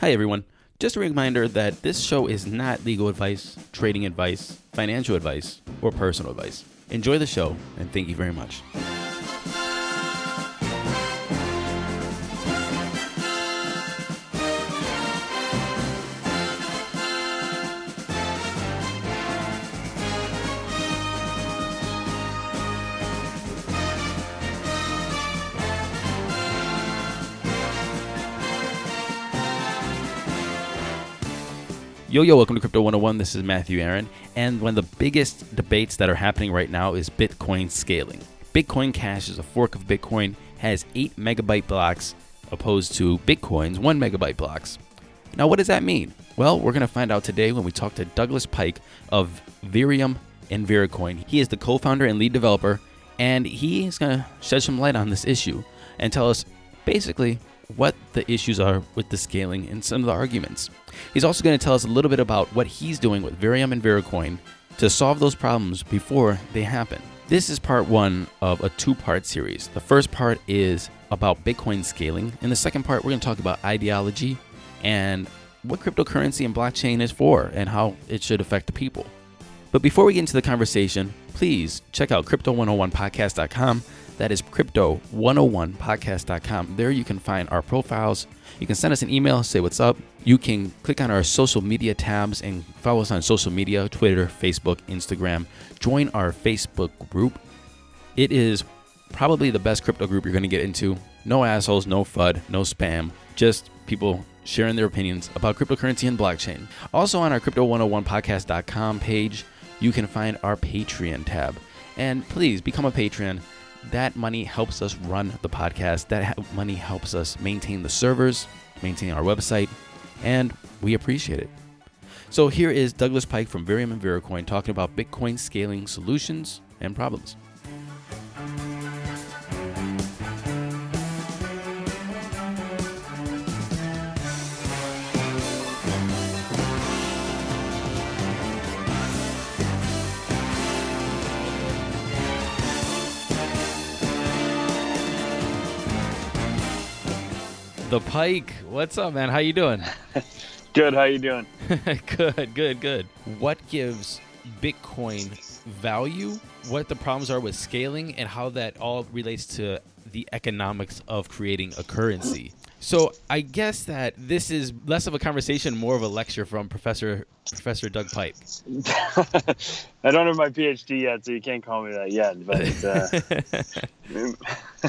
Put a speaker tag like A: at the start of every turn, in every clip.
A: Hi, everyone. Just a reminder that this show is not legal advice, trading advice, financial advice, or personal advice. Enjoy the show, and thank you very much. Yo, yo, welcome to Crypto 101. This is Matthew Aaron. And one of the biggest debates that are happening right now is Bitcoin scaling. Bitcoin Cash is a fork of Bitcoin, has 8 megabyte blocks opposed to Bitcoin's 1 megabyte blocks. Now, what does that mean? Well, we're going to find out today when we talk to Douglas Pike of Verium and Vericoin. He is the co founder and lead developer, and he is going to shed some light on this issue and tell us basically what the issues are with the scaling and some of the arguments. He's also going to tell us a little bit about what he's doing with Verium and Vericoin to solve those problems before they happen. This is part one of a two part series. The first part is about Bitcoin scaling, and the second part, we're going to talk about ideology and what cryptocurrency and blockchain is for and how it should affect the people. But before we get into the conversation, please check out crypto101podcast.com that is crypto101podcast.com. There you can find our profiles. You can send us an email, say what's up. You can click on our social media tabs and follow us on social media Twitter, Facebook, Instagram. Join our Facebook group. It is probably the best crypto group you're going to get into. No assholes, no FUD, no spam, just people sharing their opinions about cryptocurrency and blockchain. Also, on our crypto101podcast.com page, you can find our Patreon tab. And please become a patron that money helps us run the podcast. That money helps us maintain the servers, maintain our website, and we appreciate it. So here is Douglas Pike from Verium and Vericoin talking about Bitcoin scaling solutions and problems. The Pike. What's up, man? How you doing?
B: good. How you doing?
A: good, good, good. What gives Bitcoin value? What the problems are with scaling, and how that all relates to the economics of creating a currency. So I guess that this is less of a conversation, more of a lecture from Professor Professor Doug Pike.
B: I don't have my PhD yet, so you can't call me that yet. But uh,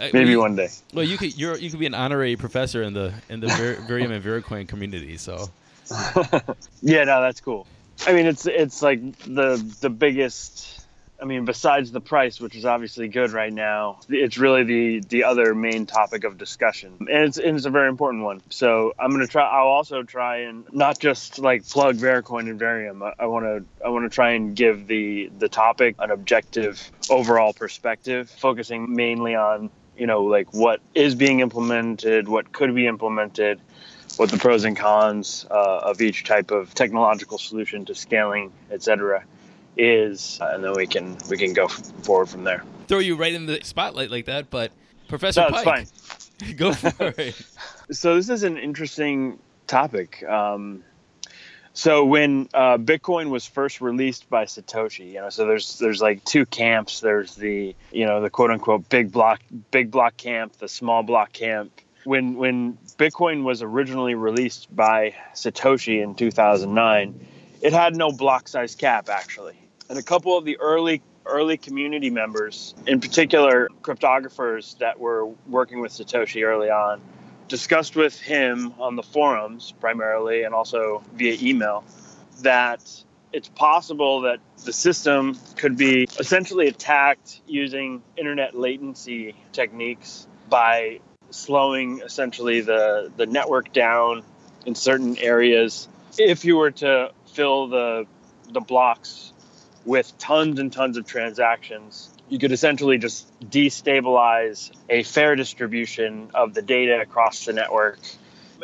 B: Uh, Maybe one day.
A: Well, you could you're you could be an honorary professor in the in the Vir- Verium and Vericoin community. So.
B: yeah, no, that's cool. I mean, it's it's like the the biggest. I mean, besides the price, which is obviously good right now, it's really the the other main topic of discussion, and it's and it's a very important one. So I'm gonna try. I'll also try and not just like plug Vericoin and Verium. I want to I want to try and give the the topic an objective overall perspective, focusing mainly on you know like what is being implemented what could be implemented what the pros and cons uh, of each type of technological solution to scaling etc is uh, and then we can we can go forward from there.
A: Throw you right in the spotlight like that but professor no, Pike, fine. go for it.
B: So this is an interesting topic. Um, so when uh, Bitcoin was first released by Satoshi, you know, so there's there's like two camps. There's the you know the quote unquote big block big block camp, the small block camp. When when Bitcoin was originally released by Satoshi in 2009, it had no block size cap actually, and a couple of the early early community members, in particular cryptographers that were working with Satoshi early on, discussed with him on the forums primarily and also via email that it's possible that the system could be essentially attacked using internet latency techniques by slowing essentially the, the network down in certain areas. If you were to fill the, the blocks with tons and tons of transactions, you could essentially just destabilize a fair distribution of the data across the network.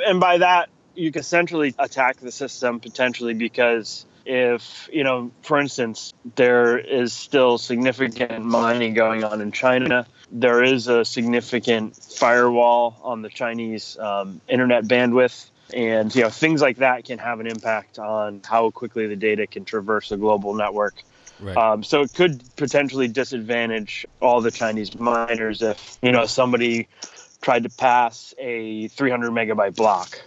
B: And by that, you could essentially attack the system potentially because if, you know, for instance, there is still significant mining going on in China, there is a significant firewall on the Chinese um, internet bandwidth. And you know things like that can have an impact on how quickly the data can traverse a global network. Right. Um, so it could potentially disadvantage all the Chinese miners if you know somebody tried to pass a 300 megabyte block.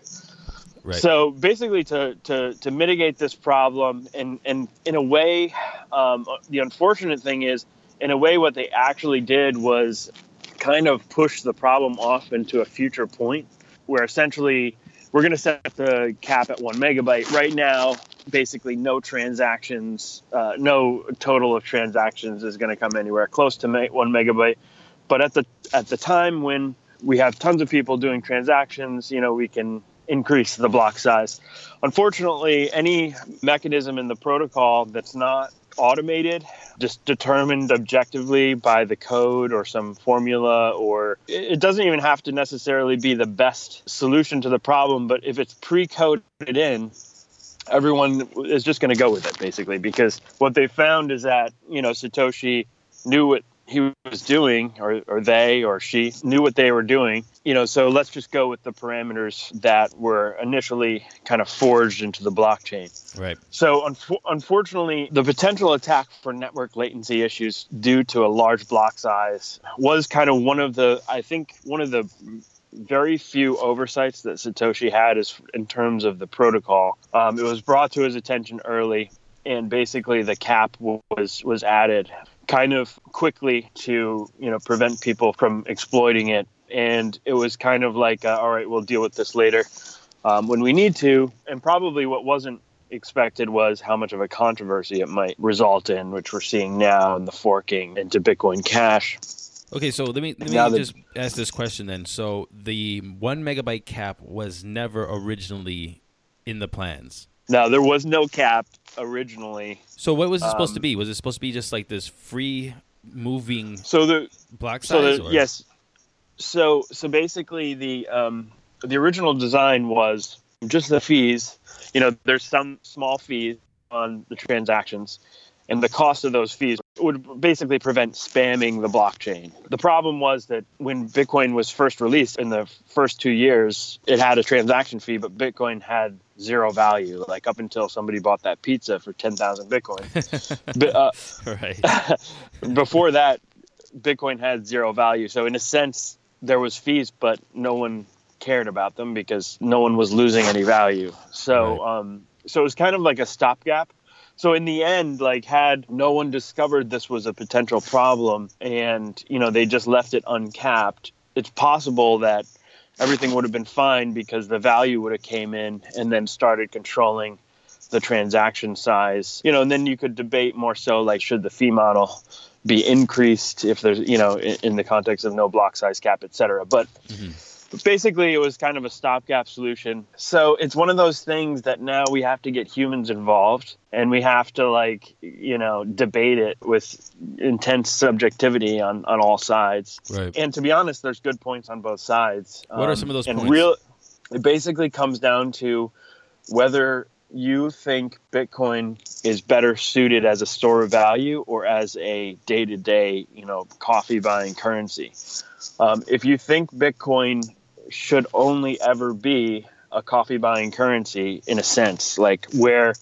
B: Right. So basically, to, to, to mitigate this problem, and, and in a way, um, the unfortunate thing is, in a way, what they actually did was kind of push the problem off into a future point where essentially we're going to set the cap at one megabyte. Right now, basically, no transactions, uh, no total of transactions is going to come anywhere close to one megabyte. But at the at the time when we have tons of people doing transactions, you know, we can increase the block size. Unfortunately, any mechanism in the protocol that's not automated, just determined objectively by the code or some formula, or it doesn't even have to necessarily be the best solution to the problem, but if it's pre coded in, everyone is just going to go with it basically because what they found is that you know satoshi knew what he was doing or, or they or she knew what they were doing you know so let's just go with the parameters that were initially kind of forged into the blockchain.
A: Right.
B: So un- unfortunately the potential attack for network latency issues due to a large block size was kind of one of the i think one of the very few oversights that satoshi had is in terms of the protocol. Um, it was brought to his attention early and basically the cap was was added kind of quickly to you know prevent people from exploiting it. And it was kind of like uh, all right we'll deal with this later. Um, when we need to and probably what wasn't expected was how much of a controversy it might result in which we're seeing now in the forking into bitcoin cash
A: okay so let me let me the, just ask this question then so the one megabyte cap was never originally in the plans
B: no, there was no cap originally.
A: So what was it supposed um, to be? Was it supposed to be just like this free moving
B: so the
A: block
B: size?
A: So the,
B: yes. So so basically the um, the original design was just the fees. You know, there's some small fees on the transactions, and the cost of those fees would basically prevent spamming the blockchain. The problem was that when Bitcoin was first released in the first two years, it had a transaction fee, but Bitcoin had zero value, like up until somebody bought that pizza for 10,000 Bitcoin. but, uh, right. before that, Bitcoin had zero value. So, in a sense, there was fees, but no one cared about them because no one was losing any value. So, right. um, so it was kind of like a stopgap so in the end like had no one discovered this was a potential problem and you know they just left it uncapped it's possible that everything would have been fine because the value would have came in and then started controlling the transaction size. You know and then you could debate more so like should the fee model be increased if there's you know in, in the context of no block size cap et cetera. But mm-hmm but basically, it was kind of a stopgap solution. So it's one of those things that now we have to get humans involved and we have to, like, you know, debate it with intense subjectivity on, on all sides.
A: Right.
B: And to be honest, there's good points on both sides.
A: What um, are some of those
B: and
A: points?
B: Real, it basically comes down to whether you think Bitcoin is better suited as a store of value or as a day-to-day, you know, coffee buying currency. Um, if you think Bitcoin should only ever be a coffee buying currency in a sense, like where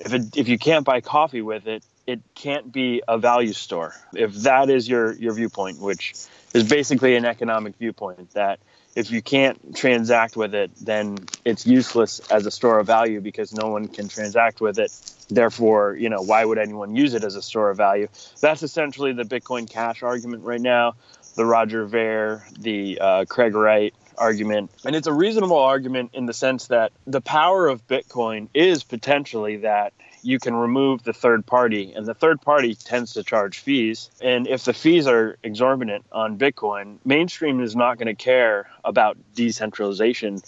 B: if it, if you can't buy coffee with it, it can't be a value store. If that is your your viewpoint, which is basically an economic viewpoint that if you can't transact with it, then it's useless as a store of value because no one can transact with it. Therefore, you know, why would anyone use it as a store of value? That's essentially the Bitcoin Cash argument right now the Roger Ver, the uh, Craig Wright argument. And it's a reasonable argument in the sense that the power of Bitcoin is potentially that you can remove the third party, and the third party tends to charge fees. And if the fees are exorbitant on Bitcoin, mainstream is not going to care about decentralization,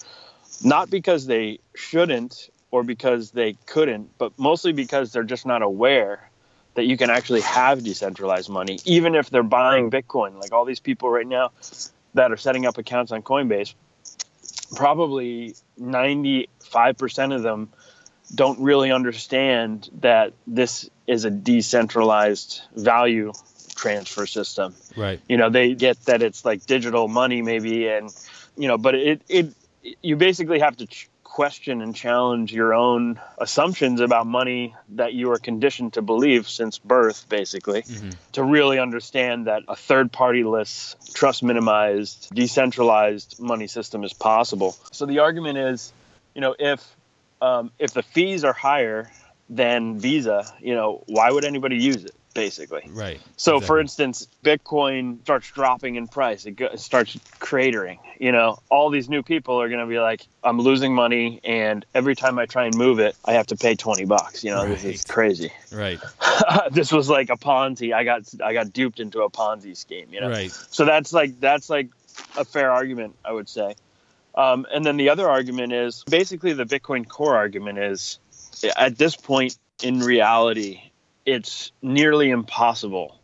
B: not because they shouldn't or because they couldn't, but mostly because they're just not aware that you can actually have decentralized money, even if they're buying Bitcoin. Like all these people right now that are setting up accounts on Coinbase, probably 95% of them don't really understand that this is a decentralized value transfer system.
A: Right.
B: You know, they get that it's like digital money maybe and you know, but it it you basically have to question and challenge your own assumptions about money that you are conditioned to believe since birth basically mm-hmm. to really understand that a third party less trust minimized decentralized money system is possible. So the argument is, you know, if um, if the fees are higher than Visa, you know, why would anybody use it? Basically,
A: right.
B: So, exactly. for instance, Bitcoin starts dropping in price; it, go, it starts cratering. You know, all these new people are going to be like, "I'm losing money, and every time I try and move it, I have to pay twenty bucks." You know, right. this is crazy.
A: Right.
B: this was like a Ponzi. I got I got duped into a Ponzi scheme. You know.
A: Right.
B: So that's like that's like a fair argument, I would say. Um, and then the other argument is basically the Bitcoin core argument is at this point in reality, it's nearly impossible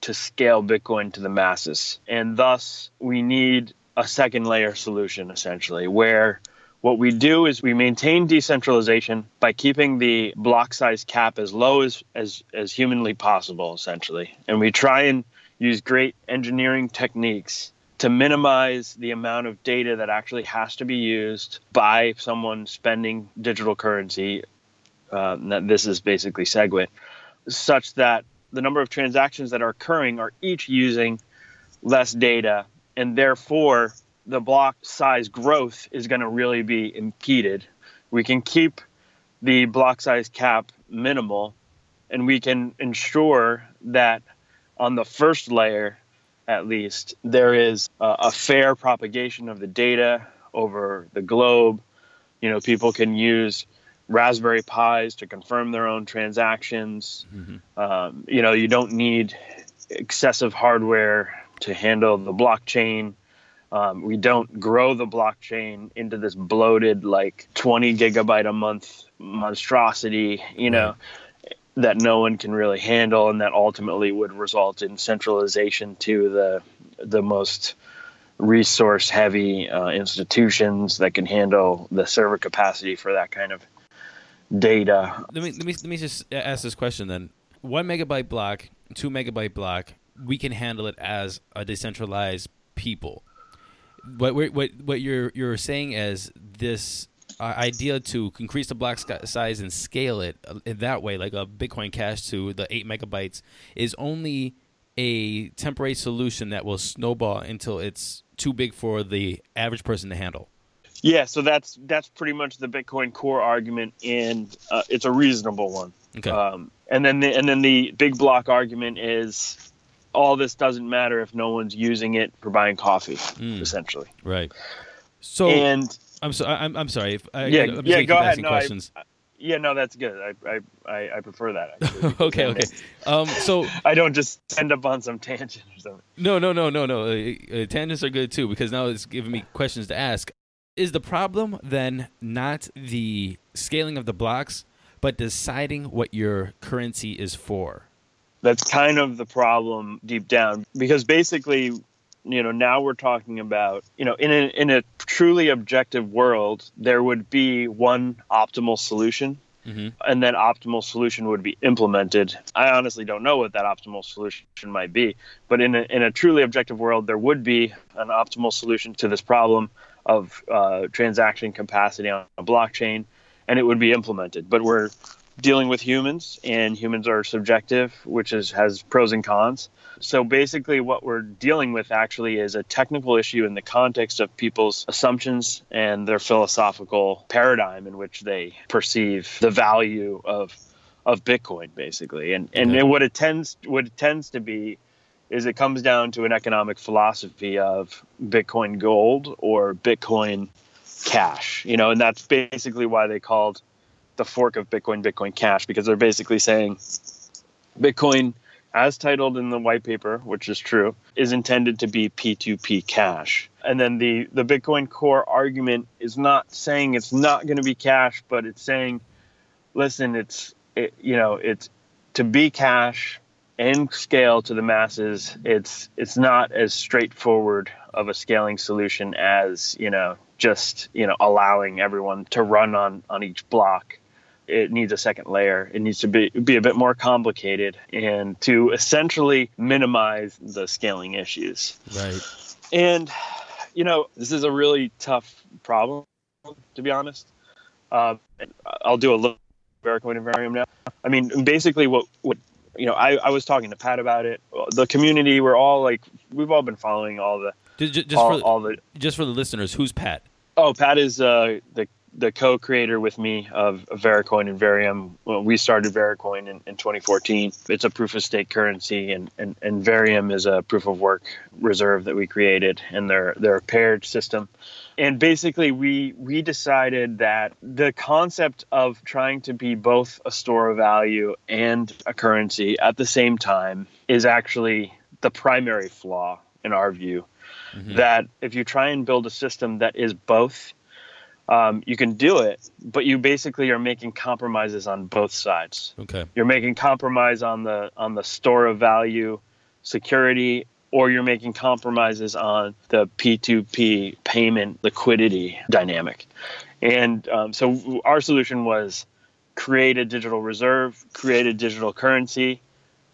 B: to scale Bitcoin to the masses. And thus, we need a second layer solution essentially, where what we do is we maintain decentralization by keeping the block size cap as low as, as, as humanly possible, essentially. And we try and use great engineering techniques to minimize the amount of data that actually has to be used by someone spending digital currency. Uh, this is basically SegWit, such that the number of transactions that are occurring are each using less data, and therefore the block size growth is going to really be impeded. We can keep the block size cap minimal, and we can ensure that on the first layer, at least, there is a, a fair propagation of the data over the globe. You know, people can use Raspberry Pis to confirm their own transactions. Mm-hmm. Um, you know, you don't need excessive hardware to handle the blockchain. Um, we don't grow the blockchain into this bloated, like 20 gigabyte a month monstrosity. You know, right that no one can really handle, and that ultimately would result in centralization to the the most resource heavy uh, institutions that can handle the server capacity for that kind of data.
A: Let me let me let me just ask this question then: one megabyte block, two megabyte block, we can handle it as a decentralized people. What what what you're you're saying is this uh, idea to increase the block size and scale it uh, in that way, like a Bitcoin Cash to the eight megabytes, is only a temporary solution that will snowball until it's too big for the average person to handle.
B: Yeah, so that's that's pretty much the Bitcoin core argument, and uh, it's a reasonable one.
A: Okay.
B: Um, and then the, and then the big block argument is all this doesn't matter if no one's using it for buying coffee, mm. essentially.
A: Right. So and I'm so I'm, I'm sorry. I,
B: yeah,
A: I'm
B: yeah. Go ahead. No, questions. I, yeah, no, that's good. I I, I prefer that.
A: okay, okay. Um, so
B: I don't just end up on some tangent or something.
A: No, no, no, no, no. Uh, uh, tangents are good too because now it's giving me questions to ask. Is the problem then not the scaling of the blocks, but deciding what your currency is for?
B: That's kind of the problem deep down because basically you know now we're talking about you know in a, in a truly objective world there would be one optimal solution mm-hmm. and that optimal solution would be implemented i honestly don't know what that optimal solution might be but in a, in a truly objective world there would be an optimal solution to this problem of uh, transaction capacity on a blockchain and it would be implemented. But we're dealing with humans and humans are subjective which is has pros and cons. So basically, what we're dealing with actually is a technical issue in the context of people's assumptions and their philosophical paradigm in which they perceive the value of of Bitcoin, basically. And and, and what it tends what it tends to be is it comes down to an economic philosophy of Bitcoin gold or Bitcoin cash. You know, and that's basically why they called the fork of Bitcoin Bitcoin Cash because they're basically saying Bitcoin as titled in the white paper, which is true, is intended to be P2P cash. And then the, the Bitcoin Core argument is not saying it's not going to be cash, but it's saying, listen, it's, it, you know, it's to be cash and scale to the masses. It's, it's not as straightforward of a scaling solution as, you know, just, you know, allowing everyone to run on, on each block it needs a second layer. It needs to be be a bit more complicated and to essentially minimize the scaling issues.
A: Right.
B: And you know, this is a really tough problem to be honest. Uh, I'll do a little Vericoin and Verium now. I mean, basically, what what you know, I, I was talking to Pat about it. The community, we're all like, we've all been following all the
A: Just, just
B: all,
A: for
B: all the.
A: just for the listeners, who's Pat?
B: Oh, Pat is uh, the the co-creator with me of, Vericoin and Verium. Well, we started Vericoin in, in 2014. It's a proof of stake currency, and, and, and Verium is a proof of work reserve that we created, and they're they're a paired system. And basically, we we decided that the concept of trying to be both a store of value and a currency at the same time is actually the primary flaw in our view. That if you try and build a system that is both, um, you can do it, but you basically are making compromises on both sides.
A: Okay.
B: You're making compromise on the on the store of value security, or you're making compromises on the P2P payment liquidity dynamic. And um, so our solution was create a digital reserve, create a digital currency,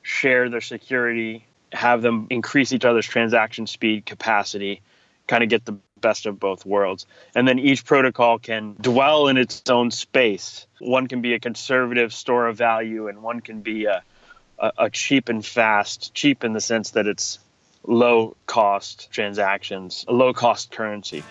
B: share their security, have them increase each other's transaction speed capacity, kind of get the best of both worlds. And then each protocol can dwell in its own space. One can be a conservative store of value, and one can be a, a, a cheap and fast, cheap in the sense that it's low cost transactions, low cost currency.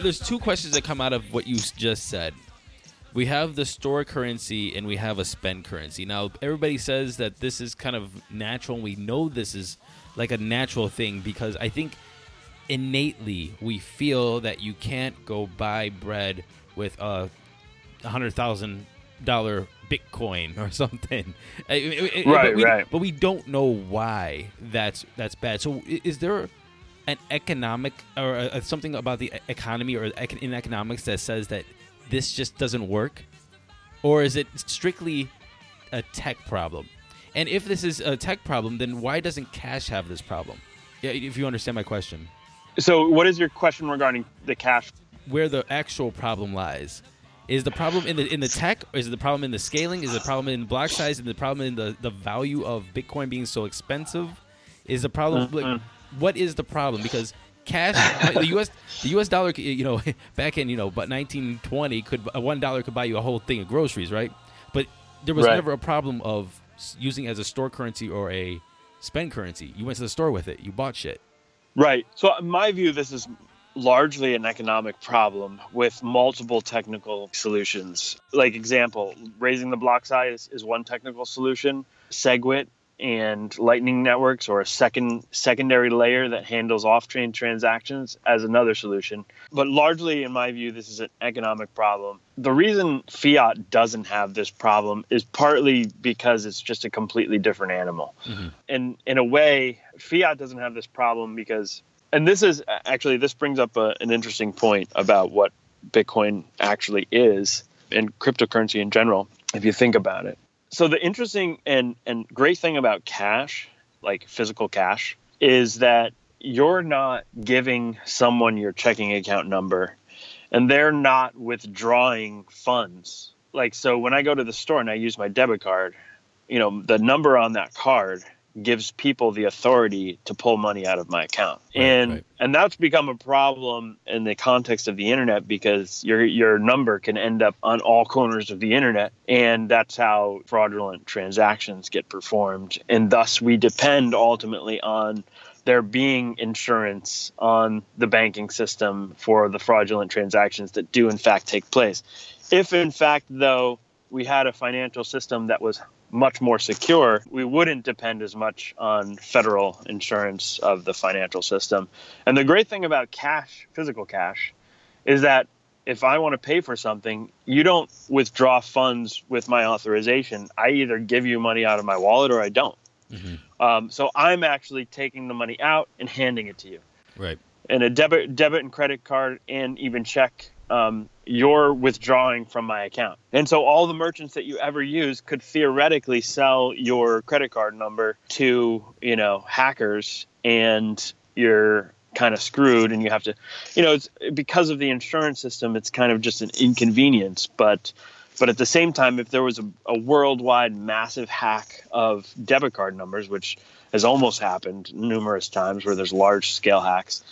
A: There's two questions that come out of what you just said. We have the store currency and we have a spend currency. Now, everybody says that this is kind of natural, and we know this is like a natural thing because I think innately we feel that you can't go buy bread with a hundred thousand dollar Bitcoin or something.
B: Right,
A: but we,
B: right.
A: But we don't know why that's that's bad. So, is there an economic or uh something about the economy or in economics that says that this just doesn't work, or is it strictly a tech problem? And if this is a tech problem, then why doesn't Cash have this problem? Yeah, if you understand my question,
B: So, what is your question regarding the cash?
A: where the actual problem lies. Is the problem in the in the tech? Or is it the problem in the scaling? Is the problem in block size? Is the problem in the, the value of Bitcoin being so expensive? Is the problem like what is the problem? Because cash, uh, the U.S. the U.S. dollar, you know, back in you know, but 1920 could uh, one dollar could buy you a whole thing of groceries, right? But there was
B: Right.
A: never a problem of using it as a store currency or a spend currency. You went to the store with it. You bought shit.
B: Right. So, in my view, this is largely an economic problem with multiple technical solutions. Like example, raising the block size is one technical solution. Segwit and Lightning networks or a second secondary layer that handles off-chain transactions as another solution. But largely in my view this is an economic problem. The reason fiat doesn't have this problem is partly because it's just a completely different animal. Mm-hmm. And in a way, fiat doesn't have this problem because and this is actually this brings up a, an interesting point about what bitcoin actually is and cryptocurrency in general if you think about it so the interesting and and great thing about cash like physical cash is that you're not giving someone your checking account number and they're not withdrawing funds. Like so when i go to the store and i use my debit card you know the number on that card gives people the authority to pull money out of my account.
A: Right,
B: and
A: right.
B: and that's become a problem in the context of the internet because your your number can end up on all corners of the internet and that's how fraudulent transactions get performed. And thus we depend ultimately on there being insurance on the banking system for the fraudulent transactions that do in fact take place. If in fact though we had a financial system that was much more secure, we wouldn't depend as much on federal insurance of the financial system. And the great thing about cash, physical cash, is that if I want to pay for something, you don't withdraw funds with my authorization. I either give you money out of my wallet or I don't. Um, so I'm actually taking the money out and handing it to you.
A: Right.
B: And a debit, debit and credit card, and even check, um, you're withdrawing from my account. And so all the merchants that you ever use could theoretically sell your credit card number to, you know, hackers, and you're kind of screwed. And you have to, you know, it's because of the insurance system. It's kind of just an inconvenience, but. But at the same time, if there was a, a worldwide massive hack of debit card numbers, which has almost happened numerous times where there's large scale hacks,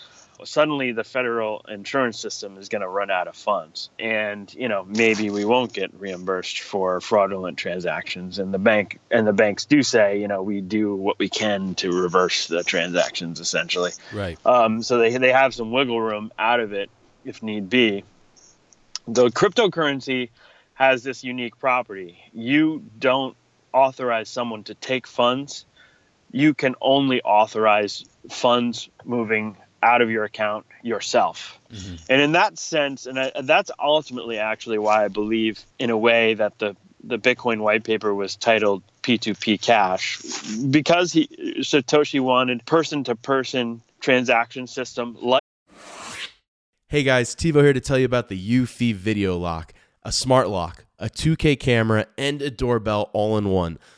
B: suddenly the federal insurance system is going to run out of funds. And, you know, maybe we won't get reimbursed for fraudulent transactions. And the bank and the banks do say, you know, we do what we can to reverse the transactions essentially.
A: Right.
B: Um, so they, they have some wiggle room out of it if need be. The cryptocurrency has this unique property. You don't authorize someone to take funds. You can only authorize funds moving out of your account yourself. Mm-hmm. And in that sense, and I, that's ultimately actually why I believe, in a way, that the the Bitcoin white paper was titled P2P Cash, because he Satoshi wanted person to person transaction system like.
C: Hey guys, TiVo here to tell you about the Eufy Video Lock, a smart lock, a 2K camera, and a doorbell all in one.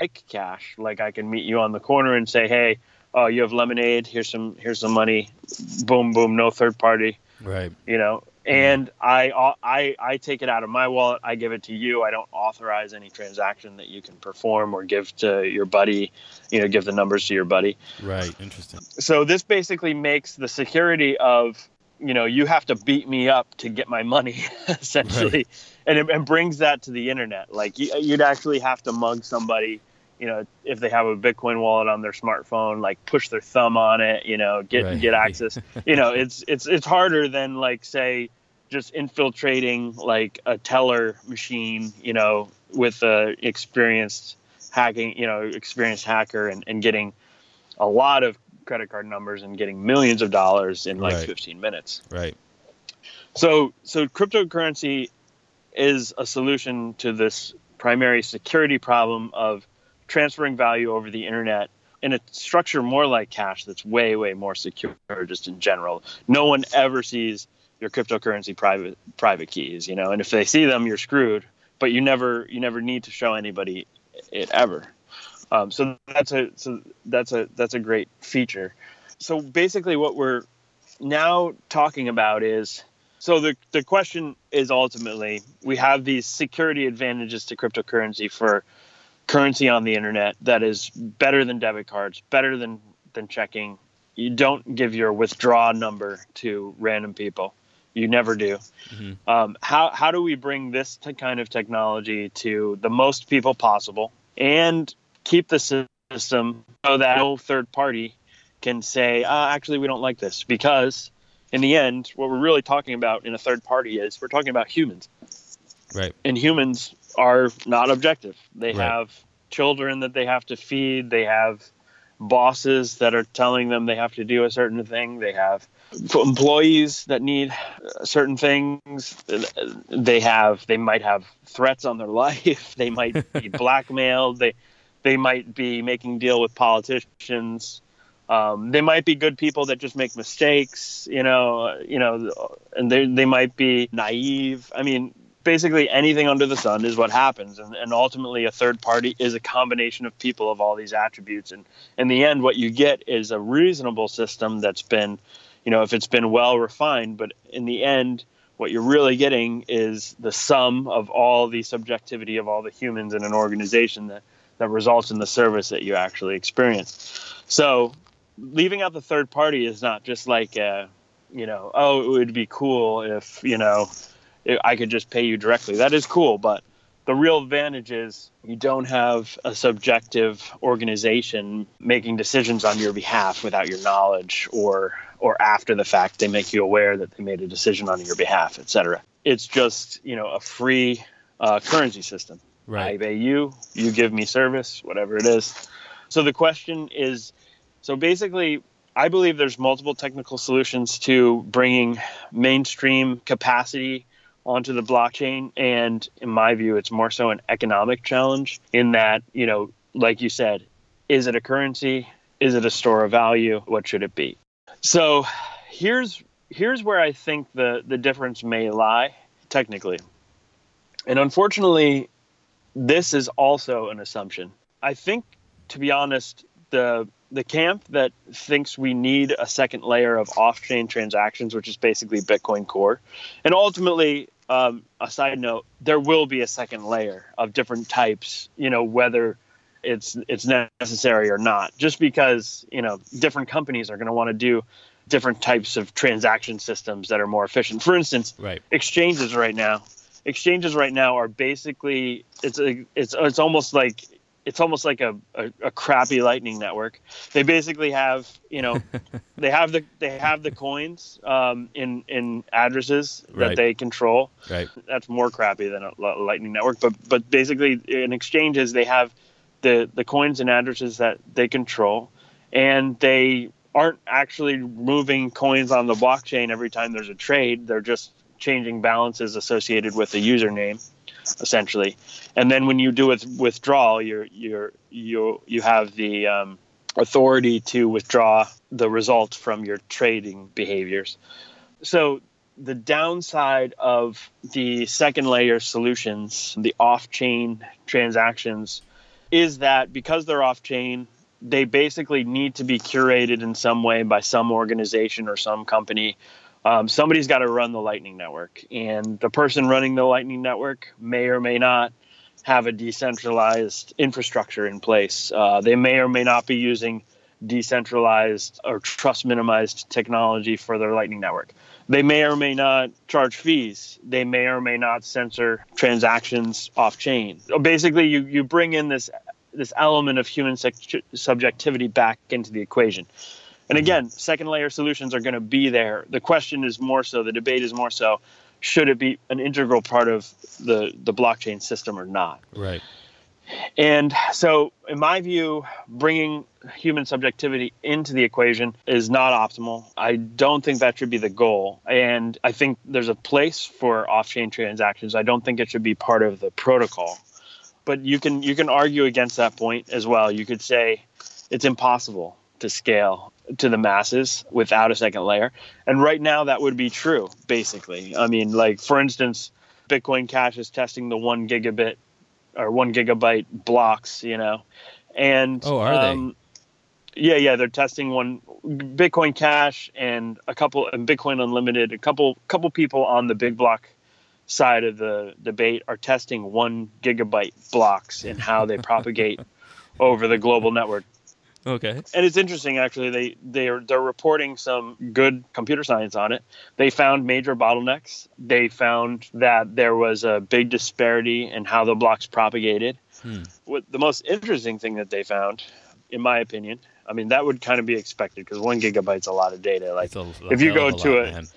B: Like cash. Like I can meet you on the corner and say, "Hey, oh, you have lemonade. Here's some. Here's some money. Boom, boom. No third party.
A: Right.
B: You know." And I, I, I take it out of my wallet. I give it to you. I don't authorize any transaction that you can perform or give to your buddy. You know, give the numbers to your buddy.
A: Right. Interesting.
B: So this basically makes the security of you know you have to beat me up to get my money essentially and it and brings that to the internet like you, you'd actually have to mug somebody you know if they have a bitcoin wallet on their smartphone like push their thumb on it you know get
A: Right.
B: get access you know it's it's it's harder than like say just infiltrating like a teller machine you know with a experienced hacking you know experienced hacker and, and getting a lot of credit card numbers and getting millions of dollars in like
A: Right.
B: 15 minutes
A: Right.
B: so so cryptocurrency is a solution to this primary security problem of transferring value over the internet in a structure more like cash that's way way more secure just in general. No one ever sees your cryptocurrency private private keys you know and if they see them you're screwed but you never you never need to show anybody it ever. Um, so that's a so that's a that's a great feature. So basically what we're now talking about is so the the question is ultimately we have these security advantages to cryptocurrency for currency on the internet that is better than debit cards, better than than checking. You don't give your withdraw number to random people. You never do. Um, how how do we bring this to kind of technology to the most people possible and keep the system so that no third party can say, uh, actually, we don't like this because in the end, what we're really talking about in a third party is we're talking about humans
A: Right.
B: and humans are not objective. They
A: Right.
B: have children that they have to feed. They have bosses that are telling them they have to do a certain thing. They have employees that need certain things. They have they might have threats on their life. They might be blackmailed. They they might be making deal with politicians. Um, they might be good people that just make mistakes, you know, you know, and they they might be naive. I mean, basically anything under the sun is what happens, and, and ultimately a third party is a combination of people of all these attributes, and in the end, what you get is a reasonable system that's been, you know, if it's been well refined, but in the end. What you're really getting is the sum of all the subjectivity of all the humans in an organization that, that results in the service that you actually experience. So leaving out the third party is not just like a, you know oh it would be cool if you know i I could just pay you directly. That is cool but the real advantage is you don't have a subjective organization making decisions on your behalf without your knowledge or or after the fact they make you aware that they made a decision on your behalf etc it's just you know a free uh, currency system.
A: Right.
B: i pay you you give me service whatever it is. So the question is so basically, I believe there's multiple technical solutions to bringing mainstream capacity onto the blockchain. And in my view, it's more so an economic challenge in that, you know, like you said, is it a currency? Is it a store of value? What should it be? So here's here's where I think the, the difference may lie technically. And unfortunately, this is also an assumption. I think, to be honest, the the camp that thinks we need a second layer of off-chain transactions, which is basically Bitcoin Core, and ultimately, um, a side note, there will be a second layer of different types. You know, whether it's it's necessary or not, just because you know different companies are going to want to do different types of transaction systems that are more efficient. For instance,
A: Right.
B: exchanges right now exchanges right now are basically it's a, it's it's almost like it's almost like a, a, a crappy lightning network they basically have you know they have the they have the coins um, in in addresses
A: Right.
B: that they control
A: Right.
B: that's more crappy than a lightning network but but basically in exchanges they have the the coins and addresses that they control and they aren't actually moving coins on the blockchain every time there's a trade they're just changing balances associated with the username essentially and then when you do with withdrawal you're you're you you have the um, authority to withdraw the result from your trading behaviors so the downside of the second layer solutions, the off chain transactions, is that because they're off chain, they basically need to be curated in some way by some organization or some company. Um, somebody's got to run the Lightning Network, and the person running the Lightning Network may or may not have a decentralized infrastructure in place. Uh, they may or may not be using decentralized or trust minimized technology for their Lightning Network. They may or may not charge fees. They may or may not censor transactions off chain. So Basically, you, you bring in this this element of human subjectivity back into the equation. And again, second layer solutions are going to be there. The question is more so, the debate is more so, should it be an integral part of the, the blockchain system or not?
A: Right.
B: And so, in my view, bringing human subjectivity into the equation is not optimal. I don't think that should be the goal. And I think there's a place for off-chain transactions. I don't think it should be part of the protocol. But you can you can argue against that point as well. You could say it's impossible to scale to the masses without a second layer. And right now that would be true basically. I mean, like for instance, Bitcoin Cash is testing the 1 gigabit or 1 gigabyte blocks, you know. And
A: Oh, are they?
B: they? Yeah, yeah, they're testing one Bitcoin Cash and a couple and Bitcoin Unlimited. A couple couple people on the big block side of the debate are testing one gigabyte blocks and how they propagate over the global network.
A: Okay.
B: And it's interesting, actually. They they're they're reporting some good computer science on it. They found major bottlenecks. They found that there was a big disparity in how the blocks propagated. Hmm. What the most interesting thing that they found, in my opinion, I mean that would kind of be expected because one gigabyte's a lot of data. Like
A: a-
B: if you go to
A: lot,
B: a
A: man.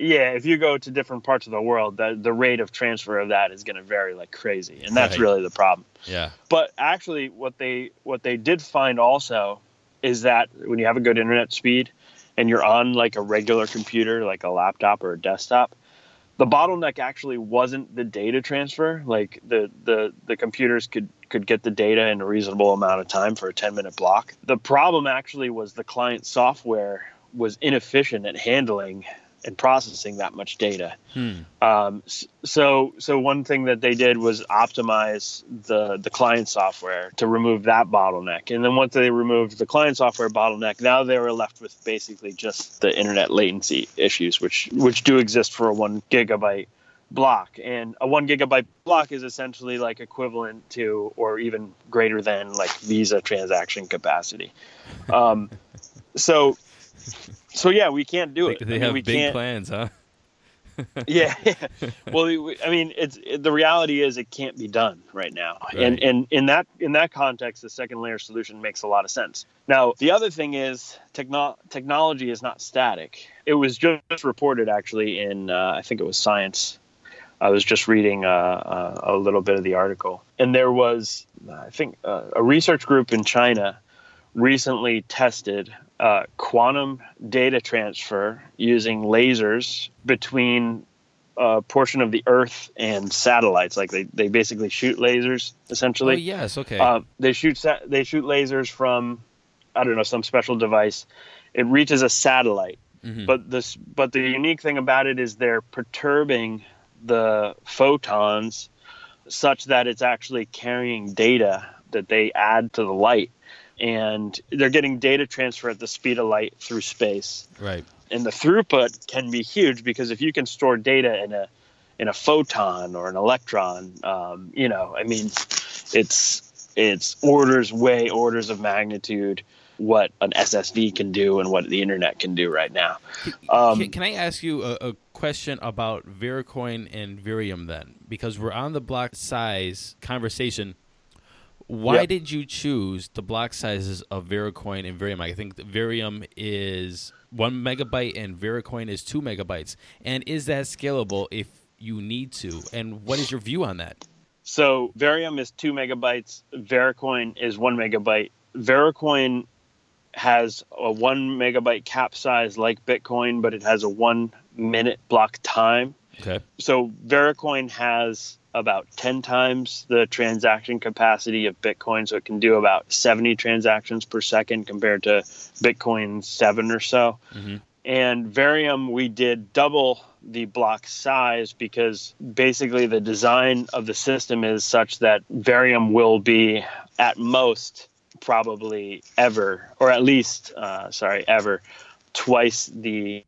B: Yeah, if you go to different parts of the world, the the rate of transfer of that is going to vary like crazy, and that's
A: Right.
B: really the problem.
A: Yeah.
B: But actually, what they what they did find also is that when you have a good internet speed and you're on like a regular computer, like a laptop or a desktop, the bottleneck actually wasn't the data transfer. Like the the the computers could could get the data in a reasonable amount of time for a 10 minute block. The problem actually was the client software was inefficient at handling and processing that much data. Um, so so one thing that they did was optimize the the client software to remove that bottleneck. And then once they removed the client software bottleneck, now they were left with basically just the internet latency issues, which which do exist for a one gigabyte block. And a one gigabyte block is essentially like equivalent to or even greater than like Visa transaction capacity. Um, so so yeah, we can't do it.
A: they
B: I mean,
A: have
B: we
A: big
B: can't,
A: plans, huh?
B: yeah. well, I mean, it's it, the reality is it can't be done right now, and
A: Right.
B: and in that in that context, the second layer solution makes a lot of sense. Now, the other thing is techno- technology is not static. It was just reported actually in uh, I think it was Science. I was just reading uh, uh, a little bit of the article, and there was I think uh, a research group in China recently tested uh, quantum data transfer using lasers between a portion of the Earth and satellites. Like they, they basically shoot lasers essentially.
A: Oh yes. Okay.
B: Uh, they shoot sa- they shoot lasers from I don't know some special device. It reaches a satellite, but this but the unique thing about it is they're perturbing the photons such that it's actually carrying data that they add to the light, and they're getting data transfer at the speed of light through space
A: right.
B: and the throughput can be huge because if you can store data in a in a photon or an electron, um, you know, I mean, it's it's orders way orders of magnitude what an SSD can do and what the internet can do right now. Um,
A: can, can I ask you a, a question about Vericoin and Verium then? Because we're on the block size conversation. Why
B: Yep.
A: did you choose the block sizes of Vericoin and Verium? I think Verium is one megabyte and Vericoin is two megabytes. And is that scalable if you need to? And what is your view on that?
B: So Verium is two megabytes. Vericoin is one megabyte. Vericoin has a one megabyte cap size like Bitcoin, but it has a one minute block time.
A: Okay.
B: So Vericoin has about 10 times the transaction capacity of Bitcoin. So it can do about 70 transactions per second compared to Bitcoin's seven or so. And Verium, we did double the block size because basically the design of the system is such that Verium will be at most probably ever, or at least, uh, sorry, ever, twice the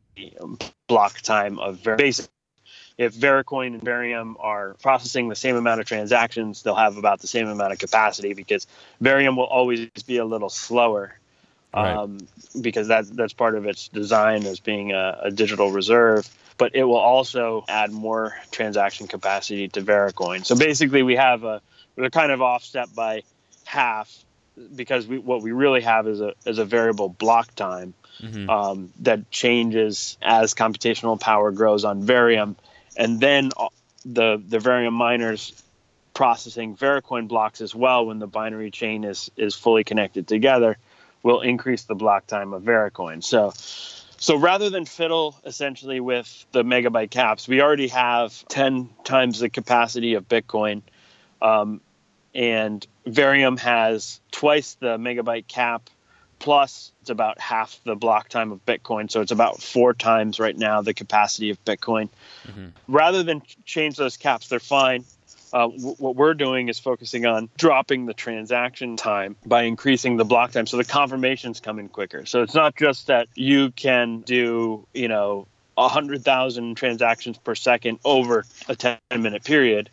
B: block time of Verium if Vericoin and Verium are processing the same amount of transactions, they'll have about the same amount of capacity because Verium will always be a little slower.
A: Right.
B: Um, because that, that's part of its design as being a, a digital reserve, but it will also add more transaction capacity to Vericoin. So basically, we have a they're kind of offset by half because we, what we really have is a is a variable block time um, that changes as computational power grows on Verium, and then uh, the the Verium miners processing Vericoin blocks as well when the binary chain is is fully connected together will increase the block time of Vericoin. So so rather than fiddle essentially with the megabyte caps, we already have 10 times the capacity of Bitcoin. Um, and Verium has twice the megabyte cap, plus it's about half the block time of Bitcoin. So it's about four times right now the capacity of Bitcoin. Rather than change those caps, they're fine. Uh, w- what we're doing is focusing on dropping the transaction time by increasing the block time so the confirmations come in quicker. So it's not just that you can do, you know, 100,000 transactions per second over a 10 minute period.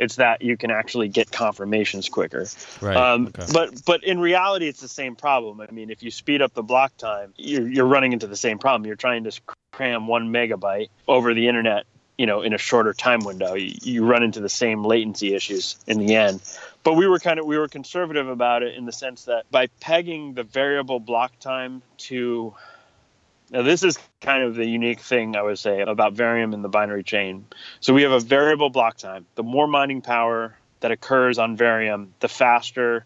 B: It's that you can actually get confirmations quicker.
A: Right.
B: Um,
A: okay.
B: But but in reality, it's the same problem. I mean, if you speed up the block time, you're, you're running into the same problem. You're trying to cram one megabyte over the internet, you know, in a shorter time window. You, you run into the same latency issues in the end. But we were kind of we were conservative about it in the sense that by pegging the variable block time to now, this is kind of the unique thing I would say about Verium and the binary chain. So we have a variable block time. The more mining power that occurs on Verium, the faster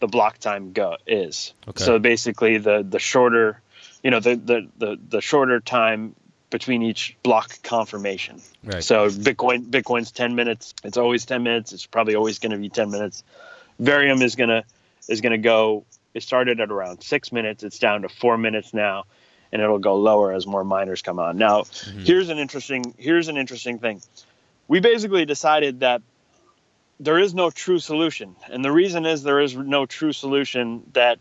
B: the block time go is.
A: Okay.
B: So basically, the the shorter, you know, the the the, the shorter time between each block confirmation.
A: Right.
B: So Bitcoin Bitcoin's 10 minutes. It's always 10 minutes. It's probably always going to be 10 minutes. Verium is gonna is gonna go. It started at around six minutes. It's down to four minutes now, and it'll go lower as more miners come on. Now, mm-hmm. here's an interesting here's an interesting thing. We basically decided that there is no true solution, and the reason is there is no true solution that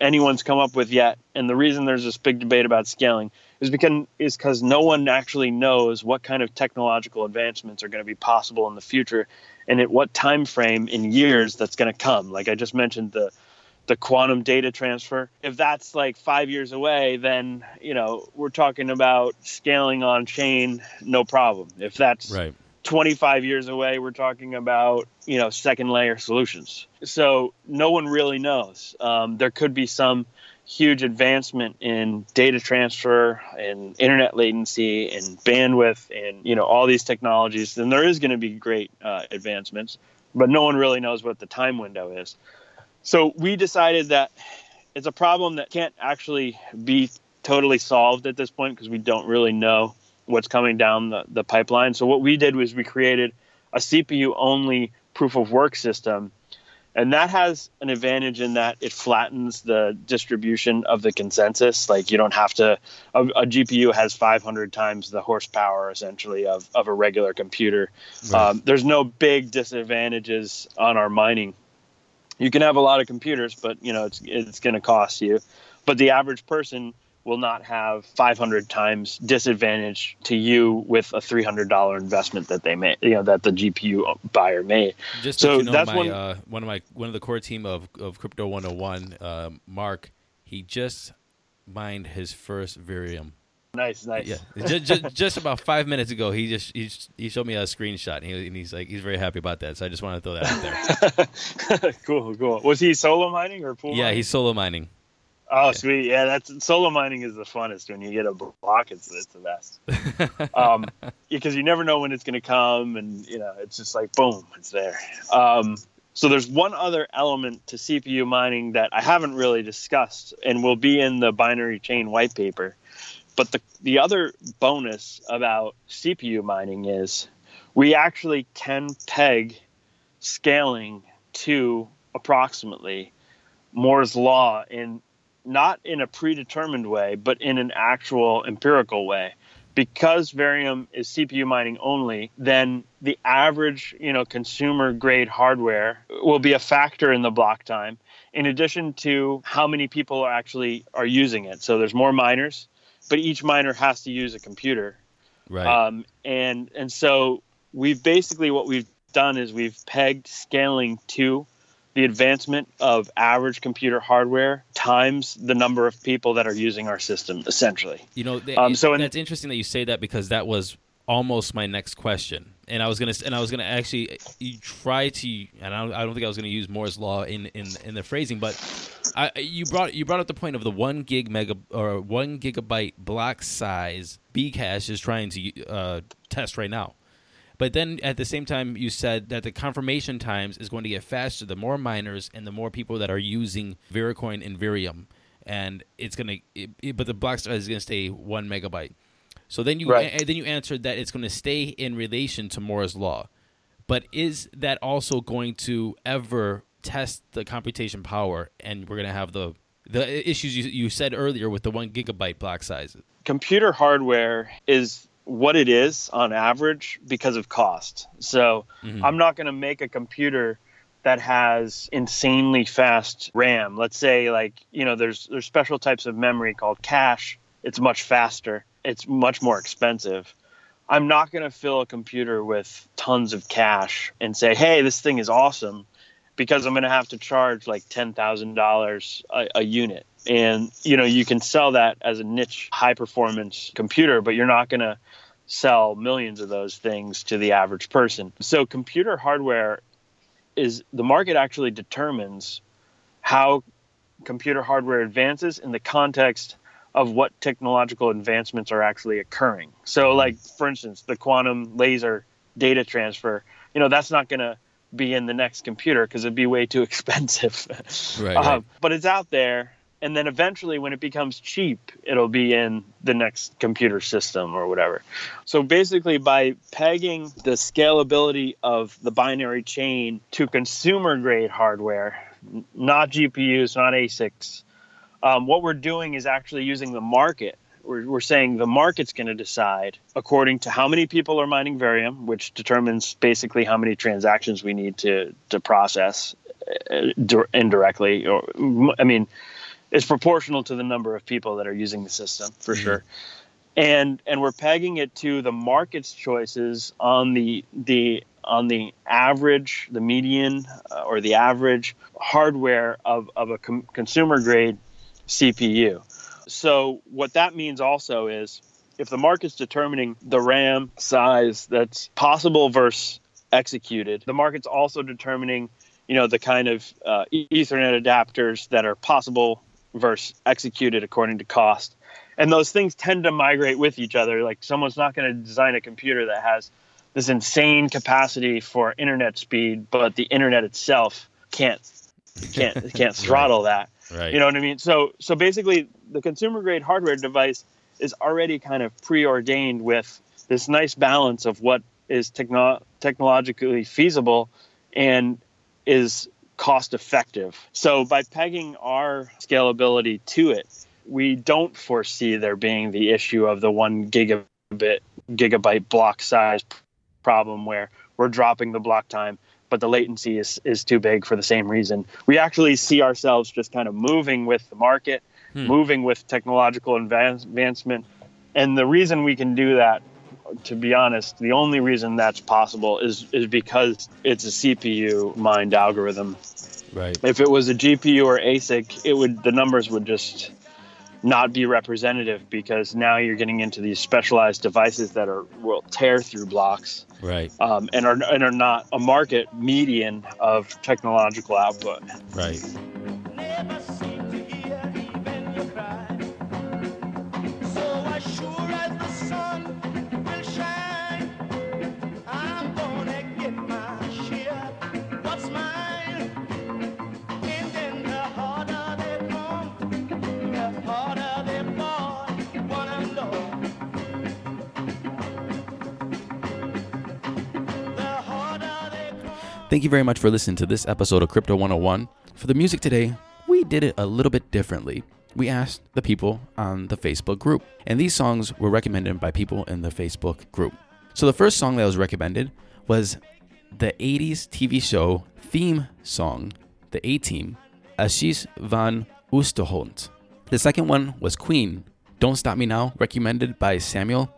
B: anyone's come up with yet. And the reason there's this big debate about scaling is because is because no one actually knows what kind of technological advancements are going to be possible in the future, and at what time frame in years that's going to come. Like I just mentioned, the the quantum data transfer. If that's like five years away, then you know we're talking about scaling on chain, no problem. If that's
A: right.
B: 25 years away, we're talking about you know second layer solutions. So no one really knows. Um, there could be some huge advancement in data transfer and internet latency and bandwidth and you know all these technologies. Then there is going to be great uh, advancements, but no one really knows what the time window is. So we decided that it's a problem that can't actually be totally solved at this point because we don't really know what's coming down the, the pipeline. So what we did was we created a CPU only proof of work system. And that has an advantage in that it flattens the distribution of the consensus. Like you don't have to, a, a GPU has 500 times the horsepower essentially of, of a regular computer. Um, there's no big disadvantages on our mining you can have a lot of computers, but you know it's it's going to cost you. But the average person will not have 500 times disadvantage to you with a $300 investment that they made, you know, that the GPU buyer made.
A: Just
B: so
A: so you know,
B: that's
A: my,
B: one.
A: uh, one of my one of the core team of of Crypto 101, uh, Mark, he just mined his first Verium.
B: Nice, nice.
A: Yeah, just, just, just about five minutes ago, he just he, he showed me a screenshot, and, he, and he's like he's very happy about that. So I just want to throw that out there.
B: cool, cool. Was he solo mining or pool?
A: yeah,
B: mining?
A: he's solo mining.
B: Oh, sweet. Yeah, that's solo mining is the funnest when you get a block. It's it's the best. um, because you never know when it's going to come, and you know it's just like boom, it's there. Um, so there's one other element to CPU mining that I haven't really discussed, and will be in the binary chain white paper. But the the other bonus about CPU mining is we actually can peg scaling to approximately Moore's law in not in a predetermined way, but in an actual empirical way. Because Verium is CPU mining only, then the average, you know, consumer grade hardware will be a factor in the block time, in addition to how many people are actually are using it. So there's more miners, but each miner has to use a computer.
A: Right.
B: Um, and and so we've basically what we've done is we've pegged scaling to the advancement of average computer hardware times the number of people that are using our system essentially.
A: You know, th-
B: Um, so in-
A: that's interesting that you say that because that was almost my next question, and I was gonna and I was gonna actually you try to, and I don't, I don't think I was gonna use Moore's law in in, in the phrasing, but I, you brought you brought up the point of the one gig mega or one gigabyte block size Bcash is trying to uh, test right now. But then at the same time, you said that the confirmation times is going to get faster the more miners and the more people that are using Vericoin and Verium, and it's gonna. It, it- but the block size is gonna stay one megabyte. So then you
B: Right.
A: and then you answered that it's going to stay in relation to Moore's law. But is that also going to ever test the computation power? And we're going to have the the issues you, you said earlier with the one gigabyte block sizes.
B: computer hardware is what it is on average because of cost. So mm-hmm. I'm not going to make a computer that has insanely fast RAM. Let's say like, you know, there's there's special types of memory called cache. It's much faster. It's much more expensive. I'm not going to fill a computer with tons of cache and say, "Hey, this thing is awesome." Because I'm going to have to charge like ten thousand dollars a unit, and you know you can sell that as a niche high performance computer, but you're not going to sell millions of those things to the average person. So computer hardware is the market actually determines how computer hardware advances in the context of what technological advancements are actually occurring. So like for instance, the quantum laser data transfer, you know, that's not going to be in the next computer because it'd be way too expensive.
A: Right,
B: Um,
A: right.
B: But it's out there. And then eventually, when it becomes cheap, it'll be in the next computer system or whatever. So basically, by pegging the scalability of the binary chain to consumer grade hardware, not GPUs, not ASICs, um, what we're doing is actually using the market. We're, we're saying the market's going to decide according to how many people are mining Verium, which determines basically how many transactions we need to to process uh, indirectly. Or I mean, it's proportional to the number of people that are using the system for sure. And and we're pegging it to the market's choices on the the on the average, the median, uh, or the average hardware of, of a com- consumer grade CPU. So what that means also is if the market's determining the RAM size that's possible versus executed, the market's also determining, you know, the kind of uh, Ethernet adapters that are possible versus executed according to cost. And those things tend to migrate with each other. Like someone's not going to design a computer that has this insane capacity for internet speed, but the internet itself can't can't can't throttle that.
A: Right.
B: You know what I mean? So so basically the consumer grade hardware device is already kind of preordained with this nice balance of what is techno- technologically feasible and is cost effective. So by pegging our scalability to it, we don't foresee there being the issue of the 1 gigabit gigabyte block size problem where we're dropping the block time but the latency is, is too big for the same reason. We actually see ourselves just kind of moving with the market, moving with technological advancement. And the reason we can do that, to be honest, the only reason that's possible is, is because it's a CPU mined algorithm.
A: Right.
B: If it was a GPU or ASIC, it would the numbers would just not be representative because now you're getting into these specialized devices that are will tear through blocks
A: Right.
B: um, and are and are not a market median of technological output.
A: Right. Thank you very much for listening to this episode of Crypto 101. For the music today, we did it a little bit differently. We asked the people on the Facebook group, and these songs were recommended by people in the Facebook group. So the first song that was recommended was the 80s TV show theme song, The A Team, Ashish van Oosterholt. The second one was Queen, Don't Stop Me Now, recommended by Samuel.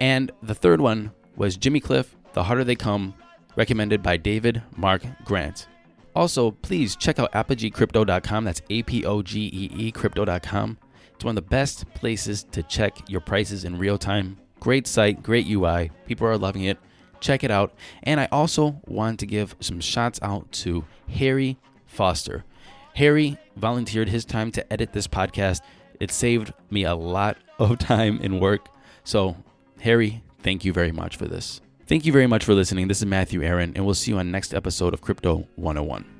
A: And the third one was Jimmy Cliff, The Harder They Come, recommended by David Mark Grant. Also, please check out apogeecrypto.com. That's A P O G E E crypto.com. It's one of the best places to check your prices in real time. Great site, great UI. People are loving it. Check it out. And I also want to give some shots out to Harry Foster. Harry volunteered his time to edit this podcast. It saved me a lot of time and work. So, Harry, thank you very much for this. Thank you very much for listening. This is Matthew Aaron, and we'll see you on next episode of Crypto 101.